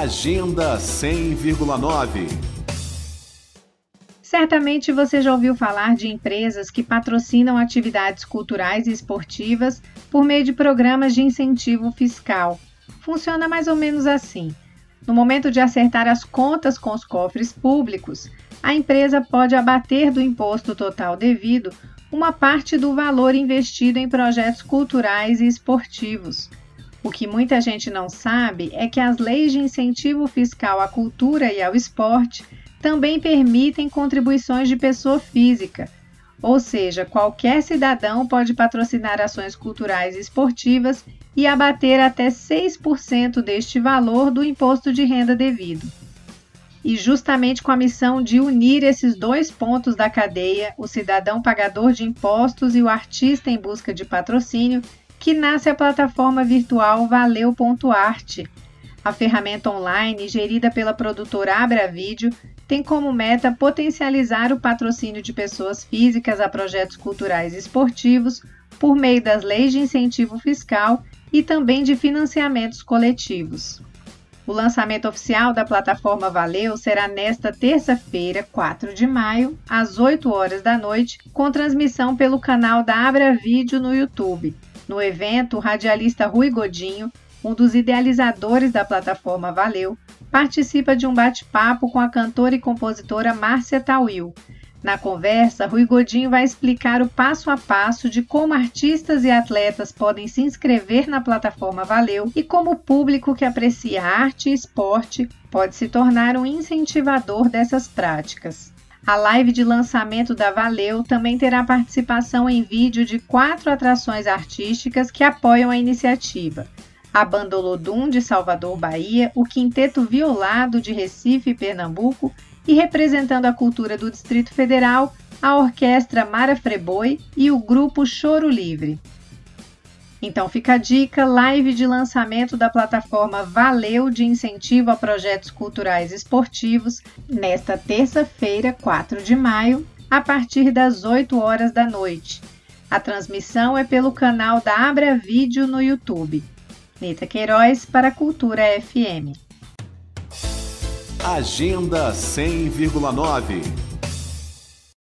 Agenda 100,9 Certamente você já ouviu falar de empresas que patrocinam atividades culturais e esportivas por meio de programas de incentivo fiscal. Funciona mais ou menos assim. No momento de acertar as contas com os cofres públicos, a empresa pode abater do imposto total devido uma parte do valor investido em projetos culturais e esportivos. O que muita gente não sabe é que as leis de incentivo fiscal à cultura e ao esporte também permitem contribuições de pessoa física, ou seja, qualquer cidadão pode patrocinar ações culturais e esportivas e abater até 6% deste valor do imposto de renda devido. E justamente com a missão de unir esses dois pontos da cadeia, o cidadão pagador de impostos e o artista em busca de patrocínio, que nasce a plataforma virtual Valeu.art. A ferramenta online, gerida pela produtora Abra Vídeo, tem como meta potencializar o patrocínio de pessoas físicas a projetos culturais e esportivos por meio das leis de incentivo fiscal e também de financiamentos coletivos. O lançamento oficial da plataforma Valeu será nesta terça-feira, 4 de maio, às 8 horas da noite, com transmissão pelo canal da Abra Vídeo no YouTube. No evento, o radialista Rui Godinho, um dos idealizadores da plataforma Valeu, participa de um bate-papo com a cantora e compositora Márcia Tawil. Na conversa, Rui Godinho vai explicar o passo a passo de como artistas e atletas podem se inscrever na plataforma Valeu e como o público que aprecia arte e esporte pode se tornar um incentivador dessas práticas. A live de lançamento da Valeu também terá participação em vídeo de quatro atrações artísticas que apoiam a iniciativa a banda Olodum de Salvador, Bahia, o Quinteto Violado de Recife, Pernambuco e representando a cultura do Distrito Federal, a Orquestra Mara Freboi e o grupo Choro Livre. Então fica a dica, live de lançamento da plataforma Valeu de incentivo a projetos culturais esportivos nesta terça-feira, 4 de maio, a partir das 8 horas da noite. A transmissão é pelo canal da Abra Vídeo no YouTube. Nita Queiroz para Cultura FM. Agenda 100,9